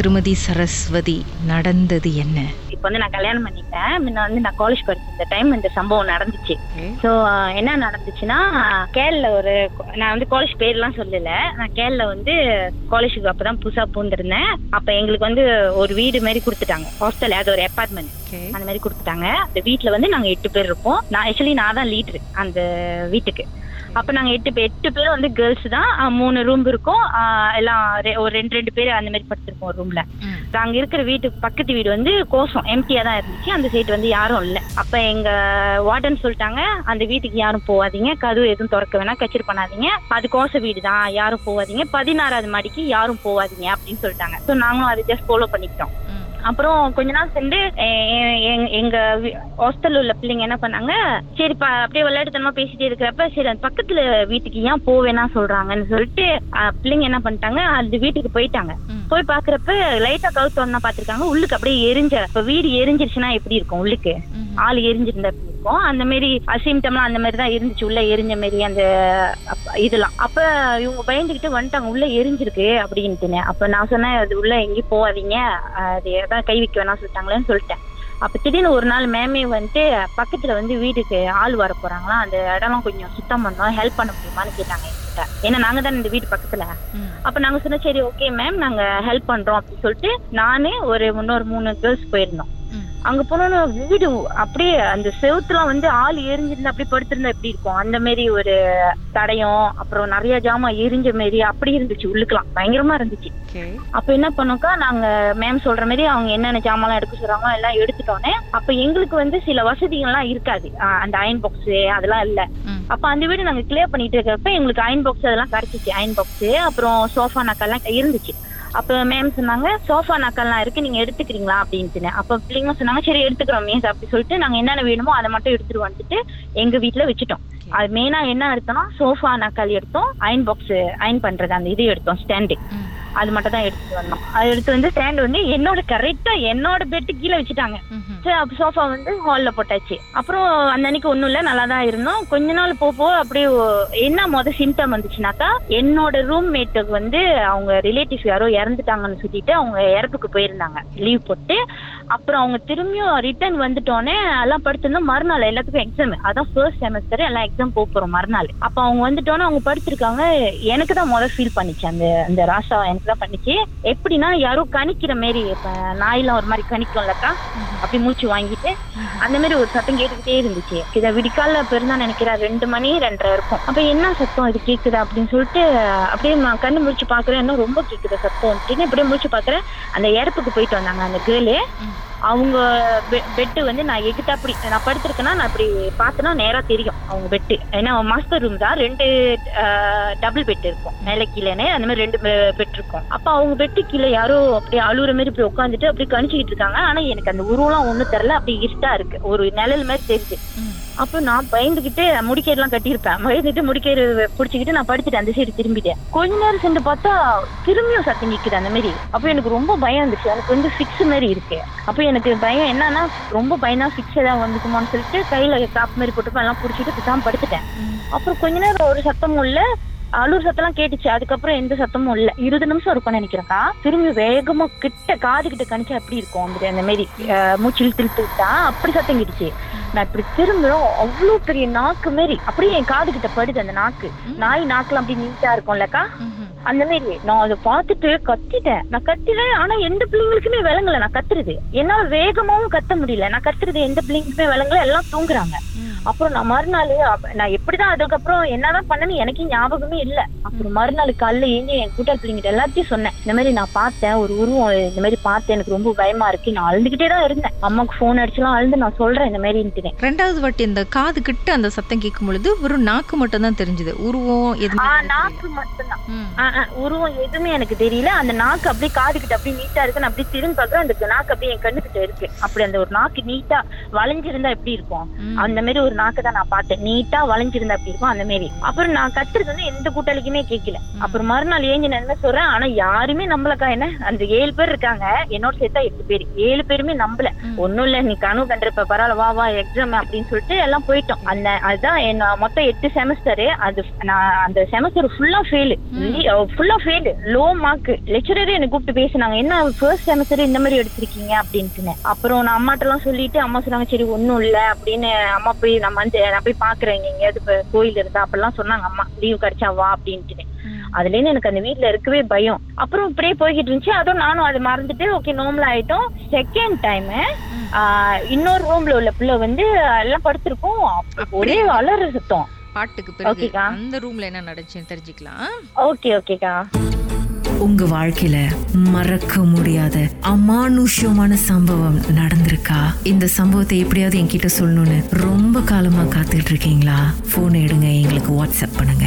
திருமதி சரஸ்வதி நடந்தது என்ன? இப்போ வந்து நான் கல்யாணம் பண்ணிட்டேன். முன்ன வந்து நான் காலேஜ் படிச்சிருந்த டைம் இந்த சம்பவம் நடந்துச்சு. ஸோ என்ன நடந்துச்சுன்னா கேரள ஒரு நான் வந்து காலேஜ் பேர்லாம் சொல்லல. நான் கேரள வந்து காலேஜுக்கு அப்பதான் புதுசா பூந்திருந்தேன். அப்ப எங்களுக்கு வந்து ஒரு வீடு மாதிரி கொடுத்துட்டாங்க. ஹாஸ்டல் அது ஒரு அப்பார்ட்மெண்ட் அந்த மாதிரி கொடுத்துட்டாங்க. அந்த வீட்ல வந்து நாங்க எட்டு பேர் இருப்போம் நான் ஆக்சுவலி நான் தான் லீடர் அந்த வீட்டுக்கு. அப்ப நாங்க எட்டு பேர் எட்டு பேரும் வந்து கேர்ள்ஸ் தான். மூணு ரூம் இருக்கும். எல்லாம் ஒரு ரெண்டு ரெண்டு பேர் அந்த மாதிரி படுத்திருப்போம் ரூம்ல அங்க இருக்கிற வீட்டுக்கு பக்கத்து வீடு வந்து கோசம் எம்டியா தான் இருந்துச்சு. அந்த சைடு வந்து யாரும் இல்ல. அப்ப எங்க வார்டன் சொல்லிட்டாங்க அந்த வீட்டுக்கு யாரும் போகாதீங்க. கதவு எதுவும் திறக்க வேணாம் கச்சேரி பண்ணாதீங்க. அது கோச வீடு தான் யாரும் போகாதீங்க. பதினாறாவது மாடிக்கு யாரும் போகாதீங்க அப்படின்னு சொல்லிட்டாங்க. ஸோ நாங்களும் அதை ஜஸ்ட் ஃபாலோ பண்ணிக்கிட்டோம். அப்புறம் கொஞ்ச நாள் சென்று எ- எங்க ஹாஸ்டல்ல உள்ள பிள்ளைங்க என்ன பண்ணாங்க சரி அப்படியே விளையாட்டுத்தனமா பேசிட்டே இருக்கிறப்ப சரி அந்த பக்கத்துல வீட்டுக்கு ஏன் போவேன்னா சொல்றாங்கன்னு சொல்லிட்டு அஹ், பிள்ளைங்க என்ன பண்ணிட்டாங்க அந்த வீட்டுக்கு போயிட்டாங்க. போய் பாக்குறப்ப லைட்டா கவுத்தோன்னா பாத்திருக்காங்க. உள்ளுக்கு அப்படியே எரிஞ்ச இப்ப வீடு எரிஞ்சிருச்சுன்னா எப்படி இருக்கும் உள்ளுக்கு? ஆள் எரிஞ்சிருந்தா எப்படி இருக்கும்? அந்த மாதிரி அசிம்டம்லாம் அந்த மாதிரி தான் இருந்துச்சு. உள்ள எரிஞ்ச மாதிரி அந்த இதெல்லாம். அப்ப இவங்க பயந்துகிட்டு வந்துட்டாங்க. உள்ள எரிஞ்சிருக்கு அப்படின்ட்டுன்னு. அப்ப நான் சொன்னேன் அது உள்ள எங்கேயும் போகாதீங்க. அது ஏதாவது கை வைக்க வேணாம் சொல்லிட்டாங்களேன்னு சொல்லிட்டேன். அப்ப திடீர்னு ஒரு நாள் மேமே வந்துட்டு பக்கத்துல வந்து வீட்டுக்கு ஆள் வர போறாங்களா அந்த இடம்லாம் கொஞ்சம் சுத்தம் பண்ணோம் ஹெல்ப் பண்ண முடியுமான்னு கேட்டாங்க. ஏன்னா நாங்க தான் இந்த வீட்டு பக்கத்துல. அப்ப நாங்க சொன்னோம் சரி ஓகே மேம் நாங்க ஹெல்ப் பண்றோம் அப்படின்னு சொல்லிட்டு நானு ஒரு இன்னொரு மூணு கேர்ள்ஸ் போயிருந்தோம். அங்க போனோன்னு வீடு அப்படியே அந்த செவுத்துலாம் வந்து ஆள் எரிஞ்சிருந்தா அப்படி படுத்திருந்தா எப்படி இருக்கும்? அந்த மாதிரி ஒரு தடயம் அப்புறம் நிறைய ஜாமான் எரிஞ்ச மாதிரி அப்படி இருந்துச்சு உள்ளுக்கலாம் பயங்கரமா இருந்துச்சு. அப்ப என்ன பண்ணோம்க்கா நாங்க மேம் சொல்ற மாதிரி அவங்க என்னென்ன ஜாமான்லாம் எடுக்க சொல்றாங்களோ எல்லாம் எடுத்துட்டோன்னே அப்ப எங்களுக்கு வந்து சில வசதிகள்லாம் இருக்காது. அந்த அயன் பாக்ஸ் அதெல்லாம் இல்ல. அப்ப அந்த வீடு நாங்க கிளியர் பண்ணிட்டு இருக்கிறப்ப எங்களுக்கு அயன் பாக்ஸ் அதெல்லாம் கிடைச்சிச்சு அயன் பாக்ஸ் அப்புறம் சோஃபா நக்கெல்லாம் இருந்துச்சு. அப்ப மேம் சொன்னாங்க சோஃபா நக்கெல்லாம் இருக்கு நீங்க எடுத்துக்கிறீங்களா? அப்படின்ட்டு அப்ப பிள்ளைங்க சொன்னாங்க சரி எடுத்துக்கிறோம் மீன்ஸ் அப்படி சொல்லிட்டு நாங்க என்னென்ன வேணுமோ அதை மட்டும் எடுத்துட்டு வந்துட்டு எங்க வீட்ல வச்சுட்டோம். அது மெயினா என்ன எடுத்தோம்னா சோஃபா நக்கால் எடுத்தோம் அயன் பாக்ஸ் அயன் பண்றது அந்த இது எடுத்தோம் ஸ்டாண்டு அது மட்டும் தான் எடுத்துட்டு வந்தோம். அது எடுத்து வந்து ஸ்டாண்ட் வந்து என்னோட கரெக்டா என்னோட பெட்டு கீழே வச்சுட்டாங்க. சோஃபா வந்து ஹால்ல போட்டாச்சு. அப்புறம் அந்த அன்னைக்கு ஒண்ணும் இல்ல நல்லா தான் இருந்தோம். கொஞ்ச நாள் போக அப்படியே என்ன முத சிம்டம் வந்துச்சுனாக்கா என்னோட ரூம்மேட்டுக்கு வந்து அவங்க ரிலேட்டிவ்ஸ் யாரோ இறந்துட்டாங்கன்னு சொல்லிட்டு அவங்க இறப்புக்கு போயிருந்தாங்க. லீவ் போட்டு அப்புறம் அவங்க திரும்பியும் ரிட்டர்ன் வந்துட்டோன்னே எல்லாம் படுத்திருந்தோம். மறுநாள் எல்லாத்துக்கும் எக்ஸாம் அதான் ஃபர்ஸ்ட் செமஸ்டர் எல்லாம் எக்ஸாம் போக போறோம் மறுநாள். அப்ப அவங்க வந்துட்டோன்னே அவங்க படுத்திருக்காங்க. எனக்கு தான் முத ஃபீல் பண்ணிச்சு அந்த அந்த ராசா தான் பண்ணிச்சு எப்படின்னா யாரோ கணிக்கிற மாதிரி இப்ப நாயெல்லாம் ஒரு மாதிரி கணிக்கும்லக்கா? அப்படி மூச்சு வாங்கிட்டு அந்த மாதிரி ஒரு சத்தம் கேட்டுக்கிட்டே இருந்துச்சு. இதை விடிக்கால பெருந்தா நினைக்கிறேன் ரெண்டு மணி ரெண்டரை இருக்கும். அப்ப என்ன சத்தம் இது கேக்குது அப்படின்னு சொல்லிட்டு அப்படியே நான் கண்ணு முடிச்சு பாக்குறேன். இன்னும் ரொம்ப கேக்குது சத்தம் அப்படின்னு இப்படியே முடிச்சு பாக்குறேன். அந்த இறப்புக்கு போயிட்டு வந்தாங்க அந்த கேர்ளு. அவங்க பெட்டு வந்து நான் எகிட்ட அப்படி நான் படுத்திருக்கேன்னா நான் அப்படி பார்த்தேன்னா நேராக தெரியும் அவங்க பெட்டு ஏன்னா மாஸ்டர் ரூம் தான் ரெண்டு டபுள் பெட் இருக்கும். மேலே கீழேனே அந்த மாதிரி ரெண்டு பெட் இருக்கும். அப்போ அவங்க பெட்டு கீழே யாரோ அப்படியே அழுகுற மாதிரி இப்படி உட்காந்துட்டு அப்படியே கணிச்சுக்கிட்டு இருக்காங்க. ஆனால் எனக்கு அந்த உருவம்லாம் ஒன்றும் தெரில அப்படி இருட்டாக இருக்குது ஒரு நிழல் மாதிரி தெரியுது. அப்போ நான் பயந்துகிட்டு முடிக்கெல்லாம் கட்டியிருப்பேன் பயந்துட்டு முடிக்கேறு பிடிச்சிக்கிட்டு நான் படிச்சுட்டேன் அந்த சைடு திரும்பிட்டேன் கொஞ்ச நேரம் சென்று பார்த்தா திரும்பியும் சத்தம் நிற்குது அந்த மாதிரி அப்போ எனக்கு ரொம்ப பயம் இருந்துச்சு எனக்கு வந்து ஃபிக்ஸ் மாதிரி இருக்கு அப்போ எனக்கு பயம் என்னன்னா ரொம்ப பயம்னா ஃபிக்ஸ் ஏதாவது வந்துக்குமான்னு சொல்லிட்டு கையில காப்பு மாதிரி போட்டு எல்லாம் பிடிச்சிட்டு தான் படுத்துட்டேன் அப்புறம் கொஞ்ச நேரம் ஒரு சத்தமும் இல்ல அலூர் சத்தம்லாம் கேட்டுச்சு அதுக்கப்புறம் எந்த சத்தமும் இல்ல இருபது நிமிஷம் இருக்கும்னு நினைக்கிறேன்க்கா திரும்பி வேகமா கிட்ட காது கிட்ட கணிச்சு அப்படி இருக்கும் அந்த அந்த மாதிரி மூச்சில் மூச்சு இழுத்து இழுத்து விட்டா அப்படி சத்தம் கேட்டுச்சு நான் இப்படி திரும்புறோம் அவ்வளவு பெரிய நாக்கு மாரி. அப்படியே என் காது கிட்ட படுது அந்த நாக்கு. நாய் நாக்குலாம் அப்படி நீட்டா இருக்கும்லக்கா? அந்த மாதிரி நான் அதை பார்த்துட்டு கத்திட்டேன். நான் கத்திட்டேன் ஆனா எந்த பிள்ளைங்களுக்குமே விளங்கல. நான் கத்துறது. என்னால வேகமாவும் கத்த முடியல. நான் கத்துறது எந்த பிள்ளைங்களுக்குமே விளங்கல. எல்லாம் தூங்குறாங்க. அப்புறம் நான் மறுநாள் நான் எப்படிதான் அதுக்கப்புறம் என்னதான் பண்ணேன்னு எனக்கு ஞாபகமே இல்ல. அப்புறம் மறுநாள் காலைல ஏஞ்சி என் கூட்டாளி பிள்ளைங்கிட்ட எல்லாத்தையும் சொன்னேன். இந்த மாதிரி நான் பார்த்தேன் ஒரு உருவம் இந்த மாதிரி பார்த்தேன் எனக்கு ரொம்ப பயமா இருக்கு. நான் அழுதுகிட்டே தான் இருந்தேன். அம்மாக்கு போன் அடிச்சுலாம் அழுது நான் சொல்றேன் இந்த மாதிரின்ட்டு ரெண்டாவது வாட்டி இந்த காது கிட்ட அந்த சத்தம் கேட்கும் பொழுது வெறும் நாக்கு மட்டும் தான் தெரிஞ்சது. உருவம் எதுவுமே. நாக்கு மட்டும்தான். உருவம் எதுவுமே எனக்கு தெரியல. அந்த நாக்கு அப்படியே காது கிட்ட அப்படியே நீட்டா இருக்கு நான் அப்படியே திரும்பி பாக்குறேன் அந்த நாக்கு அப்படியே என் கண்ணு கிட்ட இருக்கு. அப்படி அந்த ஒரு நாக்கு நீட்டா வளைஞ்சிருந்தா எப்படி இருக்கும். அந்த மாதிரி ஒரு நாக்கு தான் நான் பார்த்தேன். நீட்டா வளைஞ்சிருந்தா அப்படி இருக்கும்? அந்த மாதிரி அப்புறம் நான் கத்துறது வந்து எந்த கூட்டாளிக்குமே கேட்கல அப்புறம் மறுநாள் ஏஞ்சி என்ன சொல்றேன்? ஆனா யாருமே நம்பலக்கா என்ன? அந்த ஏழு பேர் இருக்காங்க. என்னோட சேர்த்தா எட்டு பேர். ஏழு பேருமே நம்பல. ம். ஒண்ணும் இல்ல நீ கனவு கண்டிருப்ப பரவாயில்ல வா வா எக்ஸாம் அப்படின்னு சொல்லிட்டு எல்லாம் போயிட்டோம். அந்த அதுதான் என்ன மொத்தம் எட்டு செமஸ்டர் அது நான் அந்த செமஸ்டர் ஃபுல்லா ஃபெயிலு ஃபுல்லா ஃபெயிலு லோ மார்க் லெக்சரரே என்ன கூப்பிட்டு பேசினாங்க. என்ன ஃபர்ஸ்ட் செமஸ்டர் இந்த மாதிரி எடுத்திருக்கீங்க? அப்படின்ட்டு அப்புறம் நான் அம்மாட்ட எல்லாம் சொல்லிட்டு அம்மா சொன்னாங்க சரி ஒண்ணும் இல்ல அப்படின்னு அம்மா போய் நம்ம வந்து நான் போய் பாக்குறேன் எங்கேயாவது கோயில் இருந்தா அப்படிலாம் சொன்னாங்க அம்மா. லீவ் கிடைச்சா வா அப்படின்ட்டு. அதுல இருந்து எனக்கு அந்த வீட்ல இருக்கவே பயம். அப்புறம் இப்படியே போய்கிட்டு இருந்துச்சு. அதுவும் நானும் அதை மறந்துட்டு ஓகே நார்மல் ஆயிட்டோம். செகண்ட் டைம் இன்னொரு ரூம்ல உள்ள பிள்ளை வந்து எல்லாம் படுத்திருக்கோம். ஒரே அலறு சுத்தம். பாட்டுக்கு பிறகு ஓகேக்கா. அந்த ரூம்ல என்ன நடந்துச்சுன்னு தெரிஞ்சுக்கலாம். ஓகே ஓகேக்கா உங்க வாழ்க்கையில மறக்க முடியாத அமானுஷ்யமான சம்பவம் நடந்திருக்கா? இந்த சம்பவத்தை எப்படியாவது என்கிட்ட சொல்லணும்னு ரொம்ப காலமா காத்துட்டு இருக்கீங்களா? போன் எடுங்க எங்களுக்கு வாட்ஸ்அப் பண்ணுங்க.